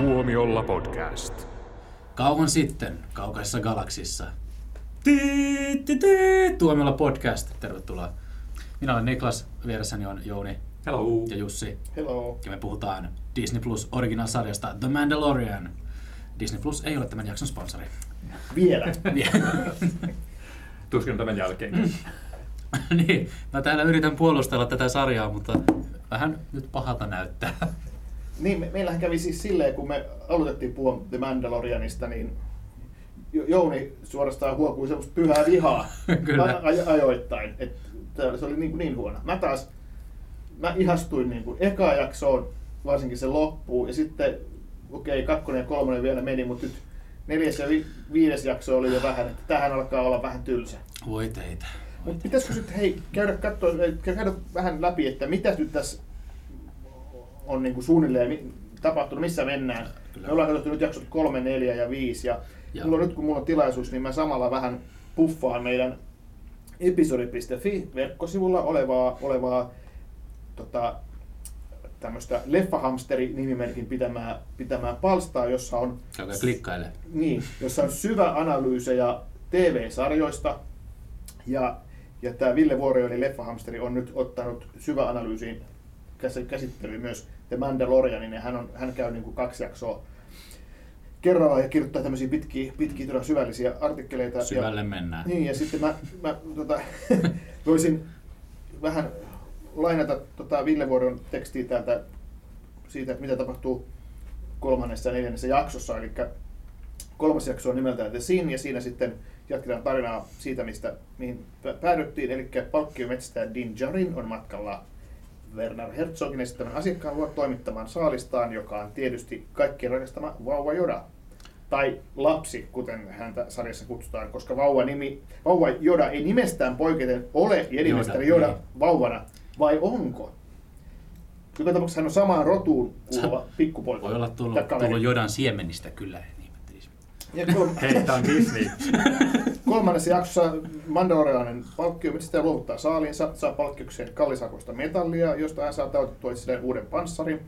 Tuomiolla podcast. Kauan sitten, kaukaisessa galaksissa. Tii, tii, tii, Tuomiolla podcast. Tervetuloa. Minä olen Niklas, vieressäni on Jouni Hello. ja Jussi. Hello. Ja me puhutaan Disney Plus original-sarjasta The Mandalorian. Disney Plus ei ole tämän jakson sponsori. Vielä. Tuskin tämän jälkeen. niin, mä täällä yritän puolustella tätä sarjaa, mutta vähän nyt pahalta näyttää. Niin, me, meillähän kävi siis silleen, kun me aloitettiin puhua The Mandalorianista, niin Jo- Jouni suorastaan huokui semmoista pyhää vihaa Kyllä. a- a- ajoittain. Et tää- se oli niin, kuin niin huono. Mä taas, mä ihastuin niin kuin eka jaksoon, varsinkin se loppuun, ja sitten, okei, okay, kakkonen ja kolmonen vielä meni, mutta nyt neljäs ja vi- viides jakso oli jo vähän, että tähän alkaa olla vähän tylsä. Voi teitä. Mutta pitäisikö sitten hei, käydä, katsoa, käydä vähän läpi, että mitä nyt tässä on niin kuin suunnilleen tapahtunut, missä mennään. Kyllä. Me ollaan katsottu nyt jaksot 3, 4 ja 5 ja, Ja- Mulla nyt kun mulla on tilaisuus, niin mä samalla vähän puffaan meidän episodi.fi verkkosivulla olevaa, olevaa tota, tämmöistä Leffahamsteri-nimimerkin pitämää, pitämää palstaa, jossa on Käykää klikkaile. niin, jossa on syvä analyysejä TV-sarjoista. Ja, ja tämä Ville Vuori, eli Leffahamsteri, on nyt ottanut syvä analyysiin käs- käsittelyyn myös The Mandalorianin, ja hän, on, hän käy niin kuin kaksi jaksoa kerrallaan ja kirjoittaa tämmöisiä pitkiä, pitkiä todella syvällisiä artikkeleita. Syvälle ja, mennään. Niin, ja sitten mä, mä tota, voisin vähän lainata tota Ville Vuoron tekstiä täältä siitä, että mitä tapahtuu kolmannessa ja neljännessä jaksossa. Eli kolmas jakso on nimeltään The Sin, ja siinä sitten jatketaan tarinaa siitä, mistä, mihin pä- päädyttiin. Eli palkkiometsästäjä Din Djarin on matkalla Werner Herzogin esittämän asiakkaan luo toimittamaan saalistaan, joka on tietysti kaikkien rakastama Vauva Joda. Tai lapsi, kuten häntä sarjassa kutsutaan, koska vauva, nimi, vauva Joda ei nimestään poiketen ole jedimestari Yoda, Joda niin. vauvana, vai onko? Joka tapauksessa hän on samaan rotuun kuuluva pikkupoika. Voi olla tullut, tullut jodan siemenistä kyllä. Niin. Ja kol- Hei, tää on Disney. kolmannessa jaksossa Mandalorianen palkkiometsästäjä luovuttaa saaliinsa, saa palkkiokseen kallisarvoista metallia, josta hän saa täytettyä itselleen uuden panssarin.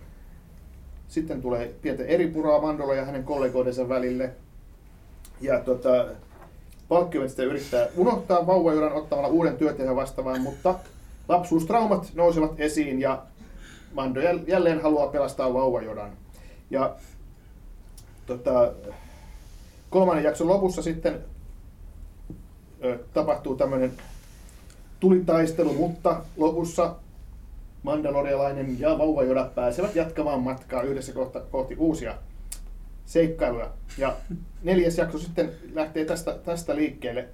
Sitten tulee pientä eripuraa Mandola ja hänen kollegoidensa välille. Ja tota, palkkiometsästäjä yrittää unohtaa vauvajuran ottamalla uuden työtehön vastaavaan, mutta lapsuustraumat nousevat esiin ja Mando jäl- jälleen haluaa pelastaa vauvajodan. Ja tota, kolmannen jakson lopussa sitten tapahtuu tämmöinen tulitaistelu, mutta lopussa Mandalorialainen ja Vauva Yoda pääsevät jatkamaan matkaa yhdessä kohta, kohti uusia seikkailuja. Ja neljäs jakso sitten lähtee tästä, tästä liikkeelle.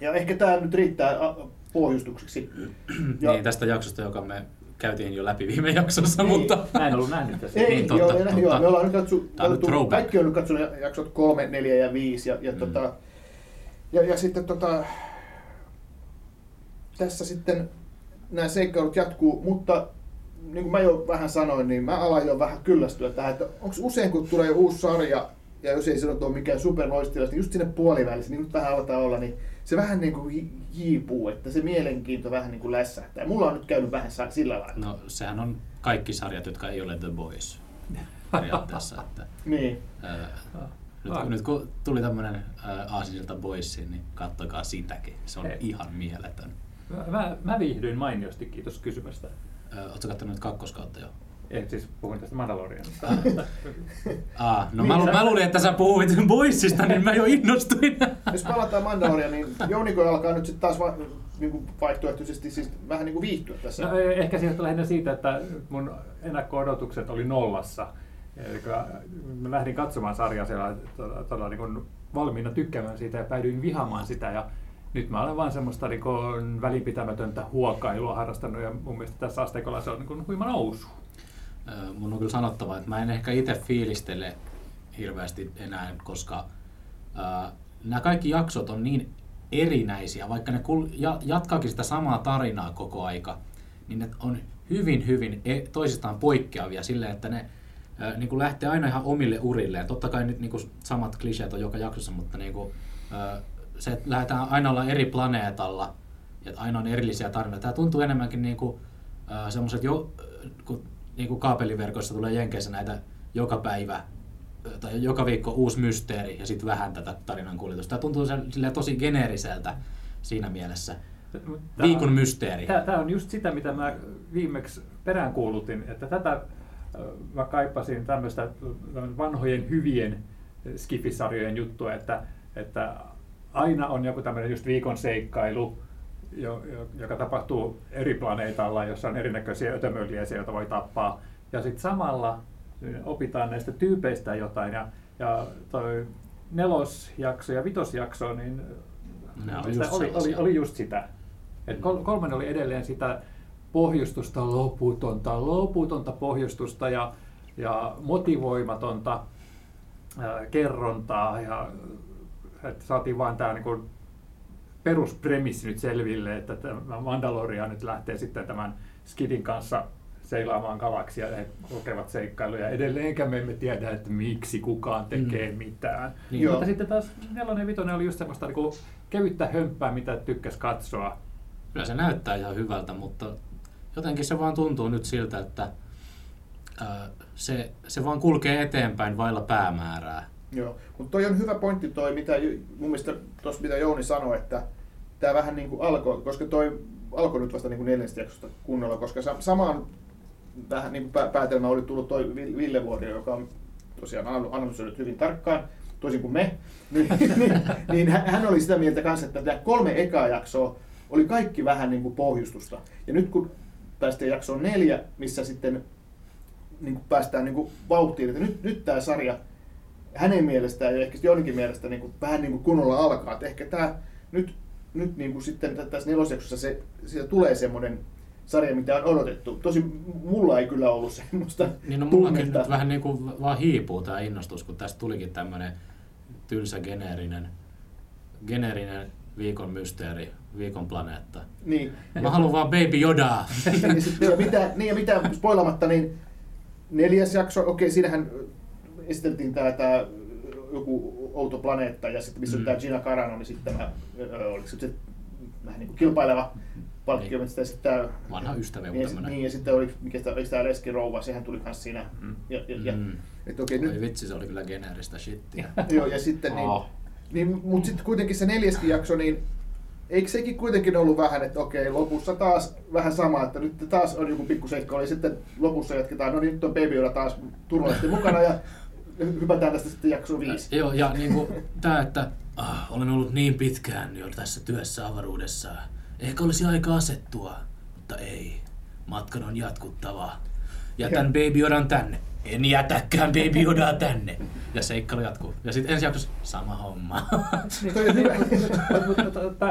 Ja ehkä tämä nyt riittää pohjustukseksi. Ja, Niin, tästä jaksosta, joka me käytiin jo läpi viime jaksossa, Niin. mutta... Mä en ollut nähnyt tässä. Ei, Niin, totta, joo, totta. joo, me ollaan nyt katsu, throwback. kaikki on nyt katsonut jaksot 3, 4 ja 5 ja, ja, Mm. tota, ja, ja sitten tota, tässä sitten nämä seikkailut jatkuu, mutta niin kuin mä jo vähän sanoin, niin mä alan jo vähän kyllästyä tähän, että onko usein kun tulee uusi sarja, ja jos ei se ole mikään superloistilas, niin just sinne puolivälissä, niin nyt vähän aletaan olla, niin se vähän niin kuin hi- hiipuu, että se mielenkiinto vähän niin kuin lässähtää. Mulla on nyt käynyt vähän sillä lailla. No, sehän on kaikki sarjat, jotka ei ole The Boys periaatteessa. Että, Niin. ää, nyt, Ah. nyt kun tuli tämmöinen Aasisilta Boysiin, niin kattokaa sitäkin. Se on Hei. ihan mieletön. Mä, mä, mä viihdyin mainiosti, kiitos kysymästä. Oletko kattonut nyt kakkoskautta jo? En siis puhun tästä Mandalorianista. Aa, no Niin, mä, sä- mä luulin, että sä puhuit Boysista, niin mä jo innostuin. Jos palataan Mandalorian, niin Jouniko alkaa nyt sitten taas va- niin kuin vaihtoehtoisesti siis vähän niin kuin viihtyä tässä. No, eh, ehkä johtuu lähinnä siitä, että mun ennakko-odotukset oli nollassa. Eli mä lähdin katsomaan sarjaa siellä todella, todella niin kuin valmiina tykkäämään siitä ja päädyin vihaamaan sitä. Ja nyt mä olen vaan semmoista niin kuin välinpitämätöntä huokailua harrastanut ja mun mielestä tässä asteikolla se on niin kuin huima nousu. Ö, Mun on kyllä sanottava, että mä en ehkä itse fiilistele hirveästi enää, koska ää, nämä kaikki jaksot on niin erinäisiä, vaikka ne kul- ja, jatkaakin sitä samaa tarinaa koko aika, niin ne on hyvin, hyvin e- toisistaan poikkeavia silleen, että ne ää, niin kuin lähtee aina ihan omille urilleen. Totta kai nyt niin kuin samat kliseet on joka jaksossa, mutta niin kuin, ää, se, että lähdetään aina olla eri planeetalla ja aina on erillisiä tarinoita. Tämä tuntuu enemmänkin niin kuin, ää, semmoiset jo, kun niin kuin kaapeliverkoissa tulee Jenkeissä näitä joka päivä tai joka viikko uusi mysteeri ja sitten vähän tätä tarinan kuljetusta. Tämä tuntuu silleen tosi geneeriseltä siinä mielessä. Tää Viikon on- mysteeri. Tämä on just sitä, mitä mä viimeksi peräänkuulutin, että tätä mä kaipasin tämmöistä vanhojen hyvien skifisarjojen juttua, että, että aina on joku tämmöinen just viikon seikkailu, jo, jo, joka tapahtuu eri planeetalla, jossa on erinäköisiä ötömölliäisiä, joita voi tappaa. Ja sitten samalla opitaan näistä tyypeistä jotain. Ja, ja toi nelosjakso ja vitosjakso, niin just oli, oli, oli just sitä. Et kol- kolmen oli edelleen sitä pohjustusta, loputonta, loputonta pohjustusta ja, ja motivoimatonta ää, kerrontaa. Ja, että saatiin vain tämä niinku peruspremissi nyt selville, että tämä Mandalorian nyt lähtee sitten tämän Skidin kanssa seilaamaan galaksia ja he kokevat seikkailuja. Edelleenkään me emme tiedä, että miksi kukaan tekee Mm. mitään. Niin. Joo. Mutta sitten taas nelonen ja vitonen oli just semmoista niinku kevyttä hömppää, mitä tykkäs katsoa. Kyllä se näyttää ihan hyvältä, mutta jotenkin se vaan tuntuu nyt siltä, että ää, se, se vaan kulkee eteenpäin vailla päämäärää. Joo, mutta toi on hyvä pointti toi, mitä mun mielestä tuossa mitä Jouni sanoi, että tämä vähän niin kuin alkoi, koska toi alkoi nyt vasta niin kuin neljännestä jaksosta kunnolla, koska sa- samaan vähän niin kuin pä- päätelmä oli tullut toi Vi- Ville Vuorio, joka on tosiaan anal- analysoinut hyvin tarkkaan, toisin kuin me, niin, niin, niin hän oli sitä mieltä kanssa, että tämä kolme ekaa jaksoa oli kaikki vähän niin kuin pohjustusta. Ja nyt kun päästiin jaksoon neljä, missä sitten niin kuin päästään niin kuin vauhtiin, että nyt, nyt tämä sarja hänen mielestään ja ehkä Joninkin mielestä niin kuin, vähän niin kuin kunnolla alkaa. Että ehkä tämä nyt, nyt niin kuin sitten tä- tässä nelosjaksossa se, siitä tulee semmoinen sarja, mitä on odotettu. Tosi mulla ei kyllä ollut semmoista Niin no mullakin tunnetta. nyt vähän niin kuin vaan hiipuu tämä innostus, kun tästä tulikin tämmöinen tylsä geneerinen, geneerinen viikon mysteeri, viikon planeetta. Niin. Mä haluan vaan Baby Yodaa. ja, sitten, ja mitä, niin ja mitä spoilamatta, niin neljäs jakso, okei, siinähän esiteltiin tämä, tämä joku outo planeetta ja sitten missä on Mm. tämä Gina Carano, niin sitten tämä, oliko se se vähän niin kuin kilpaileva palkkio, Niin. mutta sitten tämä Vanha ystävä joku niin, tämmönen. niin, ja sitten oli, mikä sitä, oliko tämä Leski Rouva, sehän tuli myös siinä. Mm. Ja, ja, ja, Mm. et okei, Oi nyt, vitsi, se oli kyllä geneeristä shittiä. joo, ja sitten niin, Oh. Niin mutta sitten kuitenkin se neljäskin jakso, niin eikö sekin kuitenkin ollut vähän, että okei, lopussa taas vähän sama, että nyt taas on joku pikku seikka, ja sitten lopussa jatketaan, no niin nyt on Baby taas turvallisesti mukana, ja hypätään tästä sitten jakso viisi. Joo, ja niin kuin tämä, että ah, olen ollut niin pitkään jo tässä työssä avaruudessa. Ehkä olisi aika asettua, mutta ei. Matkan on jatkuttava. Jätän Ja- Baby Yodan tänne. En jätäkään Baby Yodaa tänne. Ja seikkailu jatkuu. Ja sitten ensi jaksossa sama homma. Hyvä.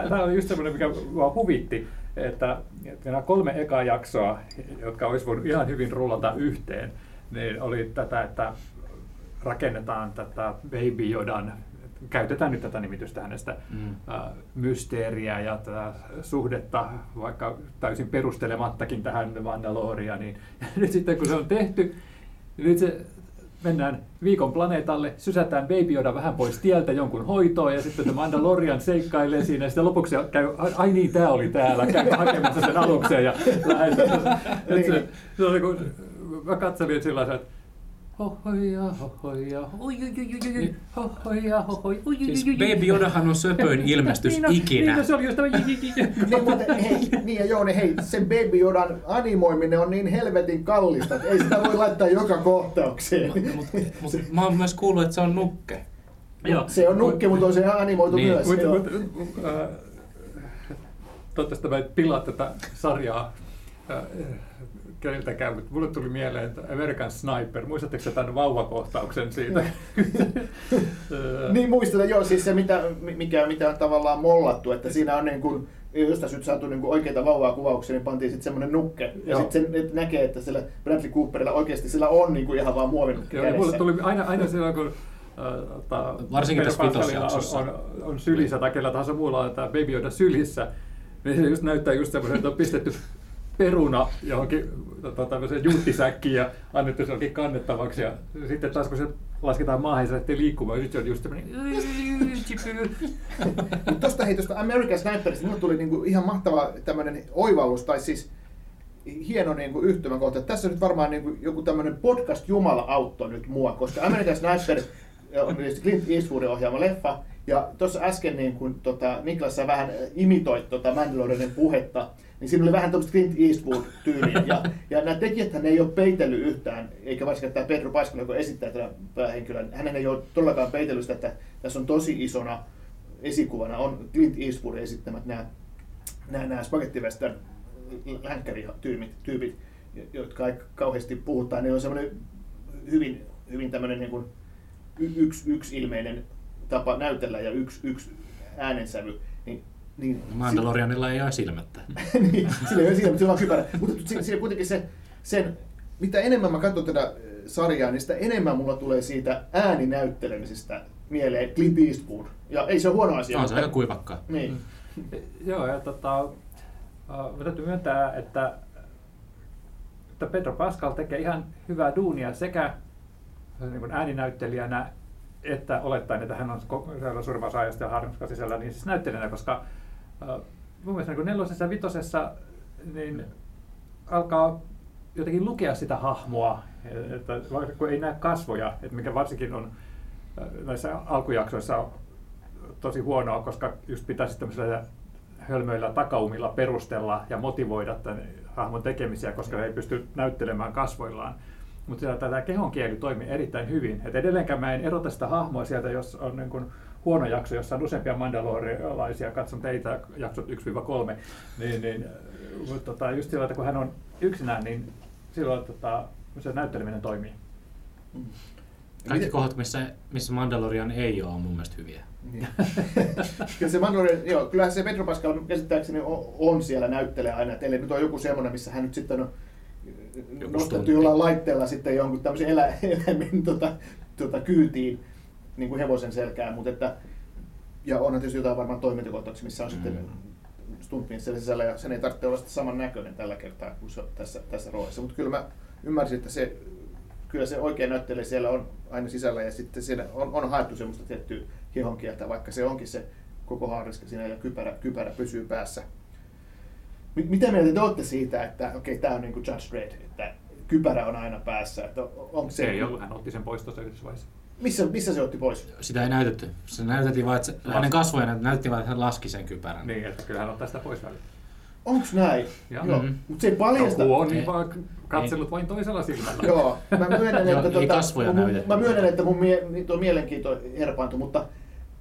Tämä on just semmoinen, mikä mua huvitti, että, nämä kolme ekaa jaksoa, jotka olisi voinut ihan hyvin rullata yhteen, niin oli tätä, että rakennetaan tätä Baby Yodan, käytetään nyt tätä nimitystä hänestä, Mm. äh, mysteeriä ja tätä suhdetta, vaikka täysin perustelemattakin tähän Mandalorianiin. Nyt sitten kun se on tehty, niin nyt se mennään viikon planeetalle, sysätään Baby Yoda vähän pois tieltä jonkun hoitoon ja sitten se Mandalorian seikkailee siinä ja sitten lopuksi käy, ai- niin, tämä oli täällä, käy hakemassa sen aluksen ja lähetään. Niin. se, se on niin kuin, mä katselin sellaisen, että hohoja, hohoja, oi, oi, oi, oi, oi, hohoja, hohoja, oi, oi, Siis oi, oi. Baby Yodahan on söpöin ilmestys Niin, no, ikinä. Niin, no, se oli just tämä niin, mutta hei, niin ja joo, niin hei, sen Baby Yodan animoiminen on niin helvetin kallista, että ei sitä voi laittaa joka kohtaukseen. Mut, mut, mä oon myös kuullut, että se on nukke. Joo. Se on nukke, mutta on se animoitu Niin, myös. Äh, toivottavasti mä en pilaa tätä sarjaa äh, keneltäkään, mutta mulle tuli mieleen, että American Sniper, muistatteko te tämän vauvakohtauksen siitä? Äh, Niin muistetaan, joo, siis se mitä, mikä, mitä on tavallaan mollattu, että siinä on niin kuin, jos tässä nyt saatu niin kuin oikeita vauvaa kuvauksia, niin pantiin sitten semmoinen nukke. Ja sitten sen että näkee, että sillä Bradley Cooperilla oikeasti sillä on niin kuin ihan vaan muovinukki Joo, ja mulle kädessä. tuli aina, aina silloin, kun äh, tota, Varsinkin tässä vitosjaksossa. on, on, on sylissä tai kellä tahansa muulla on tämä Baby Yoda sylissä, niin se just näyttää just semmoisen, että on pistetty peruna johonkin tota, tämmöiseen juuttisäkkiin ja annettu se johonkin kannettavaksi. Ja sitten taas kun se lasketaan maahan ja se lähtee liikkumaan, sitten se on just. Mutta tuosta hei, tuosta American Sniperista mulle tuli niinku ihan mahtava tämmöinen oivallus, tai siis hieno niin kuin yhtymäkohta. Tässä nyt varmaan niin kuin joku tämmöinen podcast Jumala auttoi nyt mua, koska American Sniper on Clint Eastwoodin ohjaama leffa, ja tuossa äsken niin kun, tota, Niklas sä vähän imitoit tota Mandalorianin puhetta, niin siinä oli vähän tämmöistä Clint Eastwood-tyyliä. Ja, ja nämä tekijäthän ei ole peitellyt yhtään, eikä varsinkaan tämä Pedro Pascal, joka esittää tätä päähenkilöä, hänen ei ole todellakaan peitellyt sitä, että tässä on tosi isona esikuvana on Clint Eastwood esittämät nämä, nämä, nämä spaghetti länkkärityypit, tyypit, jotka ei kauheasti puhutaan, ne on semmoinen hyvin, hyvin tämmöinen niin kuin yksi, yksi ilmeinen tapa näytellä ja yksi, yksi äänensävy. Niin, niin, Mandalorianilla ei ole silmättä. niin, sillä ei ole silmättä, sillä on kypärä. Mutta siinä kuitenkin se, sen, mitä enemmän mä katson tätä sarjaa, niin sitä enemmän mulla tulee siitä ääninäyttelemisestä mieleen Clint Eastwood. Ja ei se ole huono asia. On se aika kuivakkaa. Niin. Joo, ja tota, uh, täytyy myöntää, että, että Pedro Pascal tekee ihan hyvää duunia sekä niin kuin ääninäyttelijänä että olettaen, että hän on suurin osa ajasta ja harmska sisällä, niin siis näyttelijänä, koska mun mielestä niin nelosessa ja vitosessa niin alkaa jotenkin lukea sitä hahmoa, että kun ei näe kasvoja, että mikä varsinkin on näissä alkujaksoissa tosi huonoa, koska just pitäisi tämmöisellä hölmöillä takaumilla perustella ja motivoida tämän hahmon tekemisiä, koska ei pysty näyttelemään kasvoillaan. Mutta tämä kehon kieli toimii erittäin hyvin. Et edelleenkään mä en erota sitä hahmoa sieltä, jos on niin kuin huono jakso, jossa on useampia mandalorialaisia, katson teitä jaksot 1-3, niin, niin mutta tota, just sillä, että kun hän on yksinään, niin silloin tota, se näytteleminen toimii. Mm. Kaikki kohdat, missä, missä Mandalorian ei ole, on mun mielestä hyviä. Niin. kyllä se Mandalorian, joo, kyllähän se Pedro Pascal käsittääkseni on, on siellä näyttelee aina, että nyt on joku semmoinen, missä hän nyt sitten on joku nostettu jollain laitteella sitten jonkun tämmöisen elä, eläimen tota, tota, kyytiin, niin kuin hevosen selkään, mutta että, ja onhan tietysti jotain varmaan toimintakohtauksia, missä on mm. sitten stuntmin siellä sisällä, ja sen ei tarvitse olla saman näköinen tällä kertaa kuin se tässä, tässä roolissa, mutta kyllä mä ymmärsin, että se kyllä se oikein näyttelijä siellä on aina sisällä ja sitten siinä on, on haettu semmoista tiettyä kehonkieltä, vaikka se onkin se koko haariska siinä ja kypärä, kypärä pysyy päässä. Mitä mieltä te olette siitä, että okei, okay, tämä on niin kuin Judge Dredd, että kypärä on aina päässä? Että onko se, ei ollut, hän otti sen pois tuossa yhdessä Missä, missä se otti pois? Sitä ei näytetty. Se näytettiin vain, että se, hänen kasvojen näytti vain, että hän laski sen kypärän. Niin, että kyllä hän ottaa sitä pois välillä. Onks näin? Joo. Joo. Mm-hmm. Mutta se ei paljasta... Joku on niin vaan katsellut ei. vain toisella silmällä. Joo, mä myönnän, että, tuota, kasvoja mun, mä myönnän, että mun mie, tuo mielenkiinto herpaantui, mutta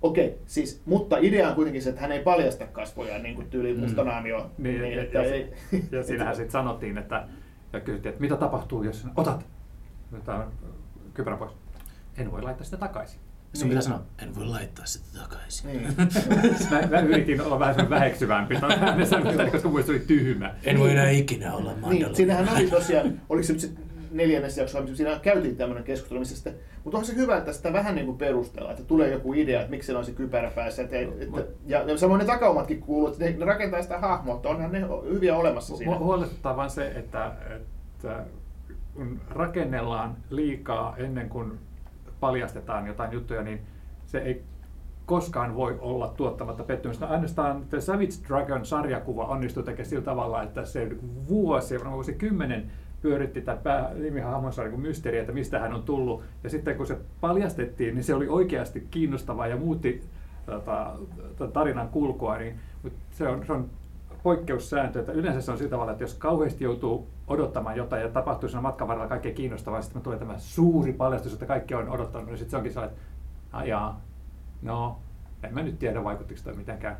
okei, okay, siis, mutta idea on kuitenkin se, että hän ei paljasta kasvoja niin kuin tyyli mm. mustanaamio. Niin, niin, että ja, ei, ja siinähän sitten sanottiin, että, ja kysyttiin, että mitä tapahtuu, jos otat kypärän pois. En voi laittaa sitä takaisin. Sun niin. pitää sanoa, en voi laittaa sitä takaisin. Niin. mä, mä, yritin olla vähän väheksyvämpi, koska muista oli tyhmä. En voi enää ikinä olla Mandalorian. Niin, siinähän oli tosiaan, oliko se nyt neljännessä jaksossa, missä siinä käytiin tämmöinen keskustelu, missä sitten, mutta onko se hyvä, että sitä vähän niin kuin perustellaan, että tulee joku idea, että miksi se on se kypärä päässä. Että, että, ja, ja samoin ne takaumatkin kuuluu, että ne, ne rakentaa sitä hahmoa, että onhan ne hyviä olemassa siinä. Huolestuttaa vain se, että, että kun rakennellaan liikaa ennen kuin paljastetaan jotain juttuja, niin se ei koskaan voi olla tuottamatta pettymystä. No, ainoastaan The Savage Dragon sarjakuva onnistui tekemään sillä tavalla, että se vuosi, vuosi kymmenen pyöritti tämä nimihahmonsa niin mysteeri, että mistä hän on tullut. Ja sitten kun se paljastettiin, niin se oli oikeasti kiinnostavaa ja muutti tota, tarinan kulkua. Niin, mutta se on, se on poikkeussääntö, että yleensä se on sillä tavalla, että jos kauheasti joutuu odottamaan jotain ja tapahtuu siinä matkan varrella kaikkea kiinnostavaa, sitten tulee tämä suuri paljastus, että kaikki on odottanut, niin sitten se onkin sellainen, että ajaa, no, en mä nyt tiedä vaikuttiko tämä mitenkään.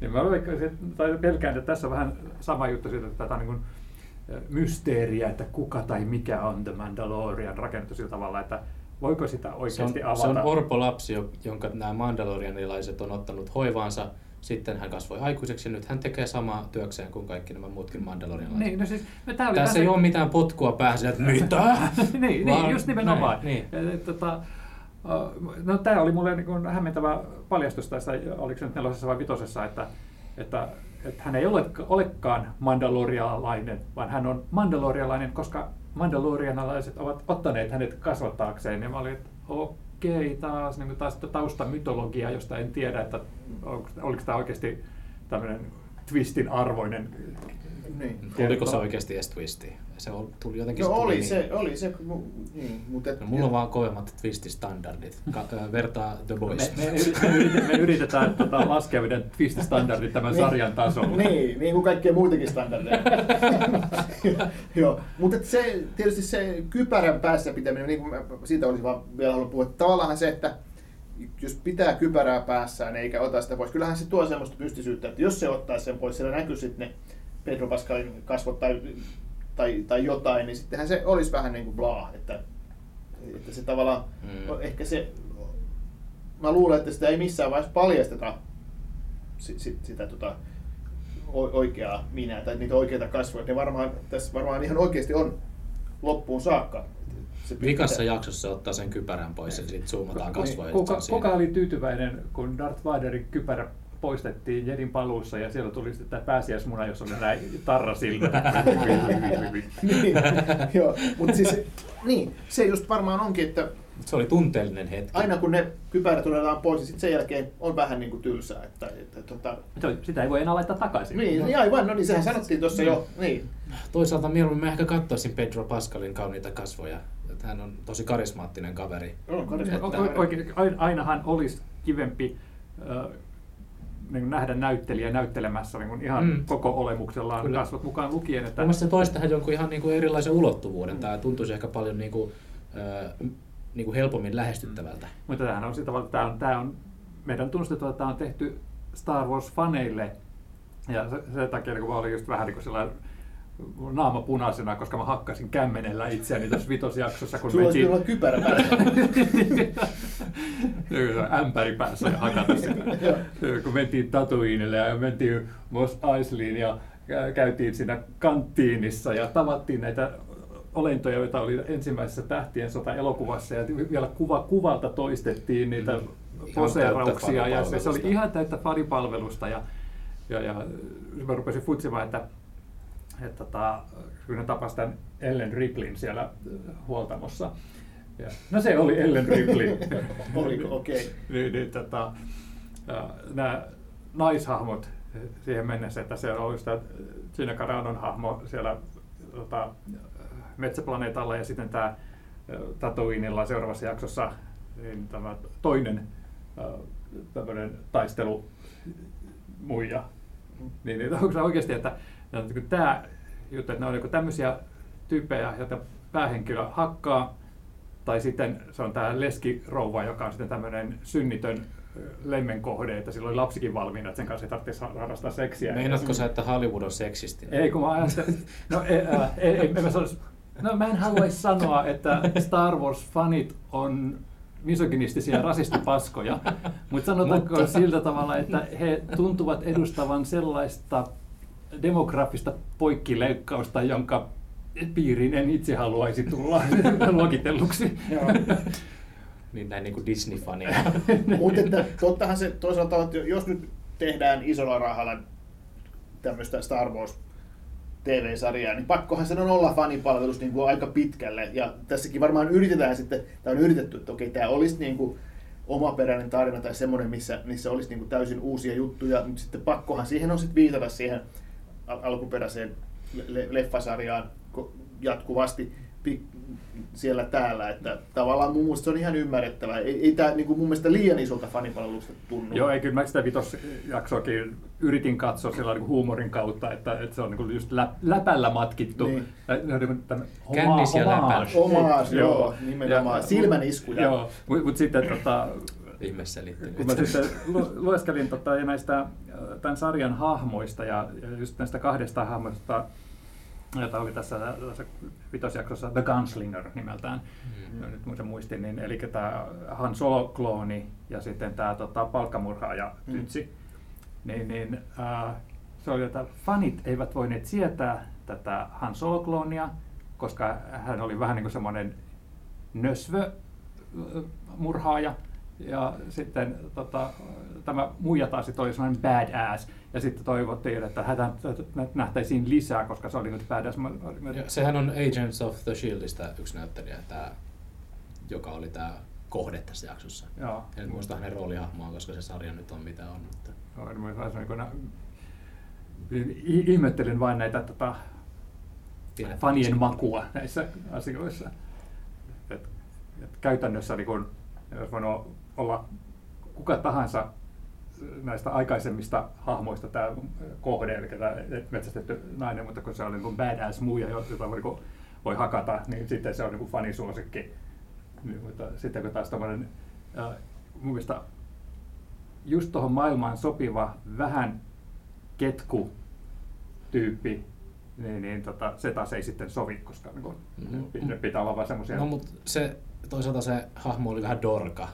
Niin mä tai pelkään, että tässä on vähän sama juttu siitä, että tätä on niin mysteeriä, että kuka tai mikä on The Mandalorian rakennettu sillä tavalla, että voiko sitä oikeasti se on, avata? Se on orpolapsi, jonka nämä mandalorianilaiset on ottanut hoivaansa sitten hän kasvoi aikuiseksi ja nyt hän tekee samaa työkseen kuin kaikki nämä muutkin mandalorianilaiset. Niin, no siis, me Tässä tässä ei ole mitään potkua päässä, että mitä? niin, niin, just nimenomaan. Näin, niin. Tota, no, tämä oli mulle niin hämmentävä paljastus tässä, oliko se nyt nelosessa vai vitosessa, että, että, että hän ei ole, olekaan mandalorialainen, vaan hän on mandalorialainen, koska mandalorianalaiset ovat ottaneet hänet kasvattaakseen. Ja mä olin, että okei okei, taas, niin taas taustamytologia, josta en tiedä, että oliko, oliko tämä oikeasti tämmöinen twistin arvoinen. Niin. Tuliko se oikeasti edes twisti? Se tuli jotenkin... No tuli oli niin. se, oli se, mu- niin, mutta... et- No, mulla on vaan kovemmat twististandardit. Ka- vertaa The Me, Boys. me, yritetään, me yritetään, me yritetään tota, laskea meidän twist-standardit tämän Niin. sarjan tasolla. Niin, niin kuin kaikkea muitakin standardeja. Joo, mutta se, tietysti se kypärän päässä pitäminen, niin kuin mä siitä olisin vaan vielä halunnut puhua, että tavallaan se, että jos pitää kypärää päässään eikä ota sitä pois, kyllähän se tuo semmoista pystisyyttä, että jos se ottaa sen pois, siellä näkyy sitten ne Pedro Pascalin kasvot tai, tai, tai jotain, niin sittenhän se olisi vähän niin kuin blah, että, että se tavallaan, Mm. ehkä se, mä luulen, että sitä ei missään vaiheessa paljasteta sit, sit, sitä tota, oikeaa minää tai niitä oikeita kasvoja. Ne varmaan, tässä varmaan ihan oikeasti on loppuun saakka. Se pitää- Vikassa jaksossa ottaa sen kypärän pois ja sitten zoomataan kasvoja. Niin, Kuka, kuka oli tyytyväinen, kun Darth Vaderin kypärä poistettiin Jedin paluussa ja siellä tuli sitten tämä pääsiäismuna, jossa oli näin tarra silmä. niin, joo, mutta siis, niin, se just varmaan onkin, että Se oli tunteellinen hetki. aina kun ne kypärät otetaan pois, niin sit sen jälkeen on vähän niin kuin tylsää. Että, että, tota, Sitä ei voi enää laittaa takaisin. niin, niin, aivan, no niin, sehän sanottiin tuossa jo. Niin. Toisaalta mieluummin mä ehkä katsoisin Pedro Pascalin kauniita kasvoja. Että Hän on tosi karismaattinen kaveri. On karisma- O- o- oikein, ain- ainahan olisi kivempi äh, niin kuin nähdä näyttelijä näyttelemässä niin kuin ihan Mm. mm. koko olemuksellaan Kyllä. kasvot mukaan lukien. Että, Mun mielestä se toisi tähän jonkun ihan niinku erilaisen ulottuvuuden. Tämä tuntuisi ehkä paljon niinku, ö, niinku helpommin lähestyttävältä. Mutta tämähän on sitä tavalla, että tämä on, tämä on meidän tunnustettu, että tämä on tehty Star Wars-faneille. Ja se, sen takia niin kun mä olin just vähän niin kuin sellainen naama punaisena, koska mä hakkasin kämmenellä itseäni tässä vitosjaksossa, kun Sulla mentiin... kyllä kypärä päässä. Ämpäri päässä ja hakata sitä. kun mentiin Tatooinille ja mentiin Mos Eisley'n ja kä- käytiin siinä kanttiinissa ja tavattiin näitä olentoja, joita oli ensimmäisessä Tähtien sota-elokuvassa ja vielä kuva kuvalta toistettiin niitä Mm. Poseerauksia ja se, se oli ihan täyttä fanipalvelusta ja, ja, ja mä rupesin futsimaan, että, että tota, kun ne tapasi tämän Ellen Ripleyn siellä äh, huoltamossa. Ja, no se oli Ellen Ripley. Oliko? Okei. niin, niin, tota, ja nämä naishahmot siihen mennessä, että se on sitä Gina Caranon hahmo siellä tota, metsäplaneetalla ja sitten tämä Tatooinilla seuraavassa jaksossa niin tämä toinen äh, tämmöinen taistelu muija. Niin, niin onko se oikeasti, että, että kun tämä juttu, että ne on niin tämmöisiä tyyppejä, joita päähenkilö hakkaa, tai sitten se on tämä leskirouva, joka on sitten tämmöinen synnitön ö, lemmenkohde, että sillä oli lapsikin valmiina, että sen kanssa ei tarvitse harrastaa seksiä. Meinaatko sä, että Hollywood on seksistinen? Ei, kun mä ajattelin, no ei, äh, ei, ei, mä, sanois, no mä en haluaisi sanoa, että Star Wars-fanit on misogynistisia ja rasistipaskoja, mutta sanotaanko Mutta- sillä tavalla, että he tuntuvat edustavan sellaista demografista poikkileikkausta, jonka piiriin en itse haluaisi tulla luokitelluksi. Niin näin niin kuin Disney-fania. Mutta tottahan se toisaalta että jos nyt tehdään isolla rahalla tämmöistä Star Wars TV-sarjaa, niin pakkohan sen on olla fanipalvelus niin kuin aika pitkälle. Ja tässäkin varmaan yritetään sitten, tai on yritetty, että okei, tämä olisi niin kuin omaperäinen tarina tai semmoinen, missä, missä olisi niin kuin täysin uusia juttuja, mutta sitten pakkohan siihen on sitten viitata siihen alkuperäiseen le- leffasarjaan jatkuvasti pi- siellä täällä, että tavallaan mun mielestä se on ihan ymmärrettävää. Ei, ei tämä niin mun mielestä liian isolta fanipalvelusta tunnu. Joo, ei kyllä mä sitä vitosjaksoakin yritin katsoa sillä niin huumorin kautta, että, että se on niin just lä, läpällä matkittu. Niin. Kännis ja läpä. Omaas, joo, nimenomaan. Silmän iskuja. Joo, mutta mut sitten tota, Ihmesselittely. kun mä sitten lu- lueskelin tota, ja näistä tämän sarjan hahmoista ja, ja just näistä kahdesta hahmoista, jota oli tässä, tässä vitosjaksossa The Gunslinger nimeltään, Mm. mm. nyt sen muistin, niin, eli tämä Han Solo-klooni ja sitten tämä tota, palkkamurhaaja Mm. tytsi, niin, niin äh, se oli, että fanit eivät voineet sietää tätä Han Solo-kloonia, koska hän oli vähän niin kuin semmoinen nösvö murhaaja. Ja sitten tota, tämä muija taas oli semmoinen badass. Ja sitten toivottiin, että häntä nähtäisiin lisää, koska se oli nyt badass. Ja sehän on Agents of the Shieldista yksi näyttelijä, tää, joka oli tämä kohde tässä jaksossa. Joo. En muista hänen roolihahmoa, koska se sarja nyt on mitä on. Mutta... Joo, en muista, se on niin kuin nä- i- ihmettelen vain näitä tota, fanien makua näissä asioissa. Et, et käytännössä niin kun, jos voinut olla kuka tahansa näistä aikaisemmista hahmoista tämä kohde, eli tämä metsästetty nainen, mutta kun se oli niin badass muija, jota voi, niin voi hakata, niin sitten se on niin fanisuosikki. Niin, mutta sitten kun taas tämmöinen, äh, mun mielestä just tuohon maailmaan sopiva, vähän ketku tyyppi, niin, niin tota, se taas ei sitten sovi, koska niin kuin, Mm. pitää, pitää olla vaan semmoisia... No mutta se, toisaalta se hahmo oli vähän dorka.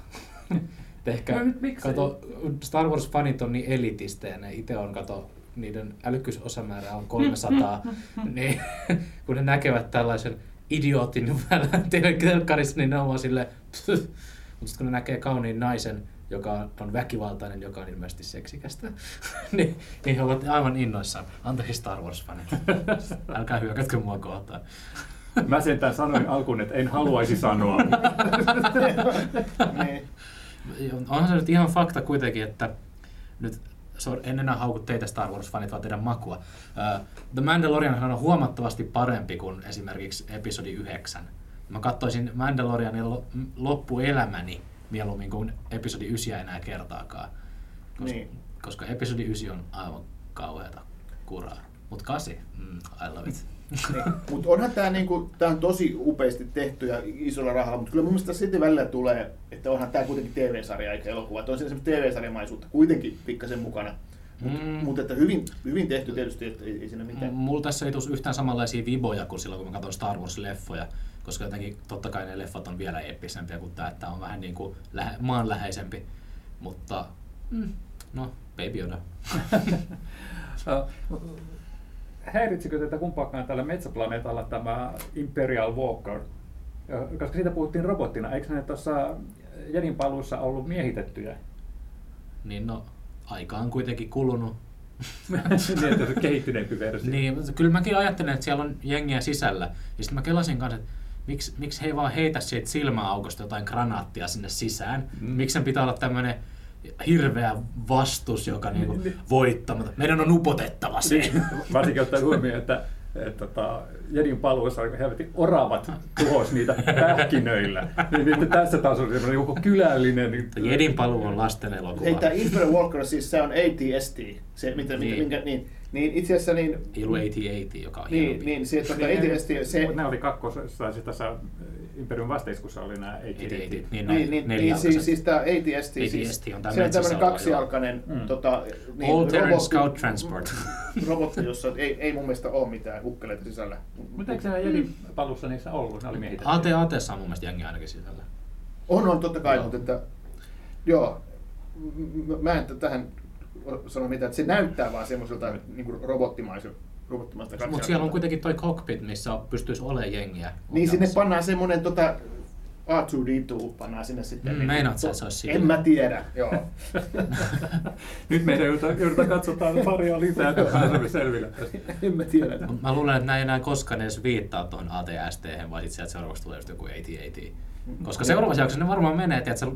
Et Ehkä, No kato, Star Wars-fanit on niin elitistejä, ne itse on, kato, niiden älykkyysosamäärä on 300, niin kun ne näkevät tällaisen idiootin telkkarissa, niin ne on vaan silleen, mutta sitten kun ne näkee kauniin naisen, joka on väkivaltainen, joka on ilmeisesti seksikästä, niin, niin he ovat aivan innoissaan. Anteeksi Star Wars-fanit, älkää hyökätkö mua kohtaan. Mä sentään sanoin alkuun, että en haluaisi sanoa. niin. Onhan se nyt ihan fakta kuitenkin, että nyt en enää hauku teitä Star Wars-fanit, vaan teidän makua. Uh, The Mandalorian on huomattavasti parempi kuin esimerkiksi episodi 9. Mä katsoisin Mandalorianin lo- loppuelämäni mieluummin kuin episodi 9 enää kertaakaan. Koska, Niin. koska episodi 9 on aivan kauheata kuraa. Mutta 8, mm, I love it. Niin. Mutta onhan tämä niinku, tää on tosi upeasti tehty ja isolla rahalla, mutta kyllä mun mielestä sitten välillä tulee, että onhan tämä kuitenkin TV-sarja eikä elokuva. Että on siinä semmoista TV-sarjamaisuutta kuitenkin pikkasen mukana. Mutta Mm. mut, että hyvin, hyvin tehty tietysti, että ei, ei siinä mitään. M- Mulla tässä ei tule yhtään samanlaisia viboja kuin silloin, kun mä katson Star Wars-leffoja, koska jotenkin totta kai ne leffat on vielä eeppisempiä kuin tämä, että on vähän niin kuin lähe, maanläheisempi, mutta mm, no, Baby Yoda. Häiritsikö teitä kumpaakaan tällä metsäplaneetalla tämä Imperial Walker? Koska siitä puhuttiin robottina. Eikö ne tuossa Jedin paluussa ollut miehitettyjä? Niin no, aika on kuitenkin kulunut. niin, että se kehittyneempi versio. Niin, kyllä mäkin ajattelen, että siellä on jengiä sisällä. Ja sitten mä kelasin kanssa, että miksi, miksi he ei vaan heitä siitä silmäaukosta jotain granaattia sinne sisään? Mm. Miksi sen pitää olla tämmöinen hirveä vastus, joka niinku Niin. voittaa. Meidän on upotettava se. Niin, varsinkin ottaen huomioon, että että tota, Jedin paluussa oli helvetin oravat tuhos niitä pähkinöillä. Niin, niin tässä taas on semmoinen joku kylällinen. niin- Jedin paluu on lasten elokuva. Hei, tämä Imperial Walker, siis se on ATST, se, mitä, niin. Niin. minkä, niin, niin itse asiassa niin, Ei ollut AT-AT, joka on niin, hienompi. niin se, tota, Niin, ATST, se, ne oli kakkosessa, siis tässä Imperium vasteiskussa oli nämä AT-AT. AT-AT. Niin, niin, niin, niin, niin, siis, siis tämä ATST, ATST siis, on tää se on tämmöinen kaksijalkainen. Mm. tota, niin, All robotti- Scout Transport. robotti, jossa ei, ei mun mielestä ole mitään ukkeleita sisällä. Mutta eikö siellä Jedin paluussa niissä ollut? Ne oli miehitetty. AT-AT on mun mielestä jengi ainakin sisällä. On, on totta kai, Joo. mutta että, joo, mä en tähän sano mitään, että se näyttää vaan semmoiselta niin kuin robottimaiselta robottimaista Mutta siellä on kuitenkin toi cockpit, missä pystyisi olemaan jengiä. Niin sinne pannaan semmoinen tota, R2D2 pannaan sinne sitten. Mm, niin- meinaat sä, että se olisi siinä? En mä tiedä, joo. Nyt meidän joudutaan, katsotaan paria lisää, että pääsemme selville tästä. en mä tiedä. Mut Mä luulen, että näin enää koskaan edes viittaa tuohon ATST, vaan sitten sieltä seuraavaksi tulee just joku AT-AT. Koska seuraavassa jaksossa ne varmaan menee, tiedätkö,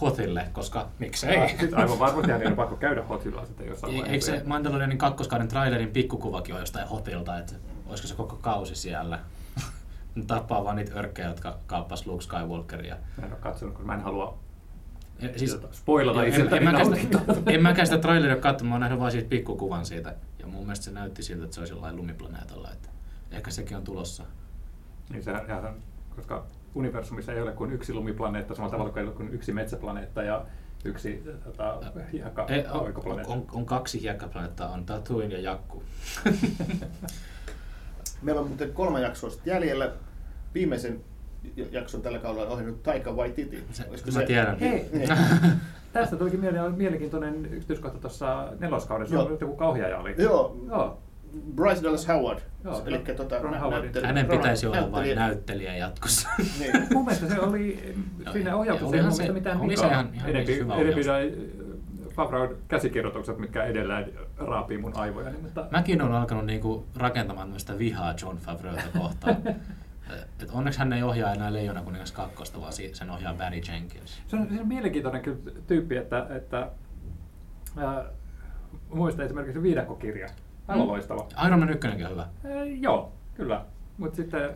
hotille, koska miksei. Ah, Sitten aivan varmasti on pakko käydä hotilla sitten jossain E- Eikö vaiheessa. se Mandalorianin kakkoskauden trailerin pikkukuvakin ole jostain hotilta, että olisiko se koko kausi siellä? Ne tappaa vaan niitä örkkejä, jotka kaappas Luke Skywalkeria. Mä en ole katsonut, kun mä en halua E- Siis, spoilata en, en, itseltäni mäkään sitä, en mäkään sitä traileria katsonut, mä oon nähnyt vaan siitä pikkukuvan siitä. Ja mun mielestä se näytti siltä, että se olisi jollain lumiplaneetalla. Että ehkä sekin on tulossa. Niin se, ja se, koska universumissa ei ole kuin yksi lumiplaneetta, samalla tavalla kuin ei ole kuin yksi metsäplaneetta ja yksi tota, hiekka Ei, on, on, on, kaksi hiekkaplaneettaa, on Tatooine ja Jakku. Meillä on muuten kolme jaksoa sitten jäljellä. Viimeisen jakson tällä kaudella on ohjannut Taika Waititi. Se- Olisiko mä tiedän. Hei, Niin. tästä tulikin mieleen, mielenkiintoinen yksityiskohta tuossa neloskaudessa, Joo. joku kauhiaja oli. Joo, Joo. Bryce Dallas Howard. Joo, Eli Ron- tota, Ron Hänen Ron- pitäisi olla vain näyttelijä. jatkossa. Niin. Mun mielestä se oli, siinä Joo, ohjauksessa ei se- mielestä mitään oli se ihan- ihan Enempi, hyvä enempi Favreau käsikirjoitukset, mitkä edelleen raapii mun aivoja. Niin, mutta Mäkin olen alkanut niinku rakentamaan tämmöistä vihaa John Favreuta kohtaan. Et onneksi hän ei ohjaa enää Leijona kuningas kakkosta, vaan sen ohjaa Barry Jenkins. Se on, se on mielenkiintoinen kyllä tyyppi, että, että ää, muistan esimerkiksi viidakkokirja, Aivan loistava. Iron Man 1 on hyvä. E, joo, kyllä. Mutta sitten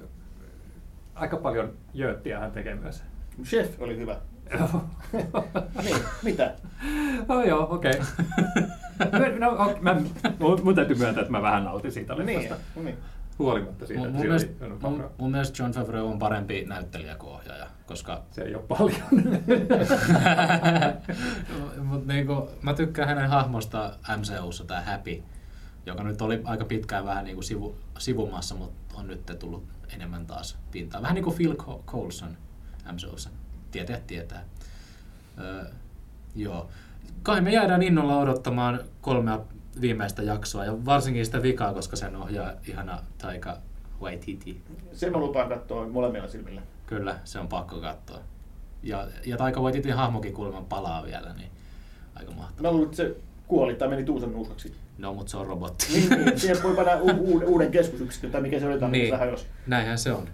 aika paljon jöttiä hän tekee myös. Chef oli hyvä. niin, mitä? oh, joo, okei. Okay. no, okay, mä, mun, mun täytyy myöntää, että mä vähän nautin siitä Niin, leffasta. no niin. Huolimatta siitä, Mun, että mun, siinä mielestä, mun, mun mielestä John Favreau on parempi näyttelijä kuin ohjaaja, koska Se ei ole paljon. Mut niinku, mä tykkään hänen hahmosta MCUssa, tää Happy, joka nyt oli aika pitkään vähän niinku sivu, sivumassa, mutta on nyt tullut enemmän taas pintaan. Vähän niin kuin Phil Co- Coulson MCUssa. Tietäjät tietää. Öö, joo. Kai me jäädään innolla odottamaan kolmea viimeistä jaksoa ja varsinkin sitä vikaa, koska sen ohjaa ihana Taika Waititi. Sen mä lupaan katsoa molemmilla silmillä. Kyllä, se on pakko katsoa. Ja, ja Taika Waititin hahmokin kuulemma palaa vielä, niin aika mahtavaa. Mä luulen, että se kuoli tai meni tuusan nuuskaksi. No, mutta se on robotti. Niin, niin. Siihen voi panna u- uuden, keskusyksikön tai mikä se oli, Niin. niin. vähän jos. Näinhän se on.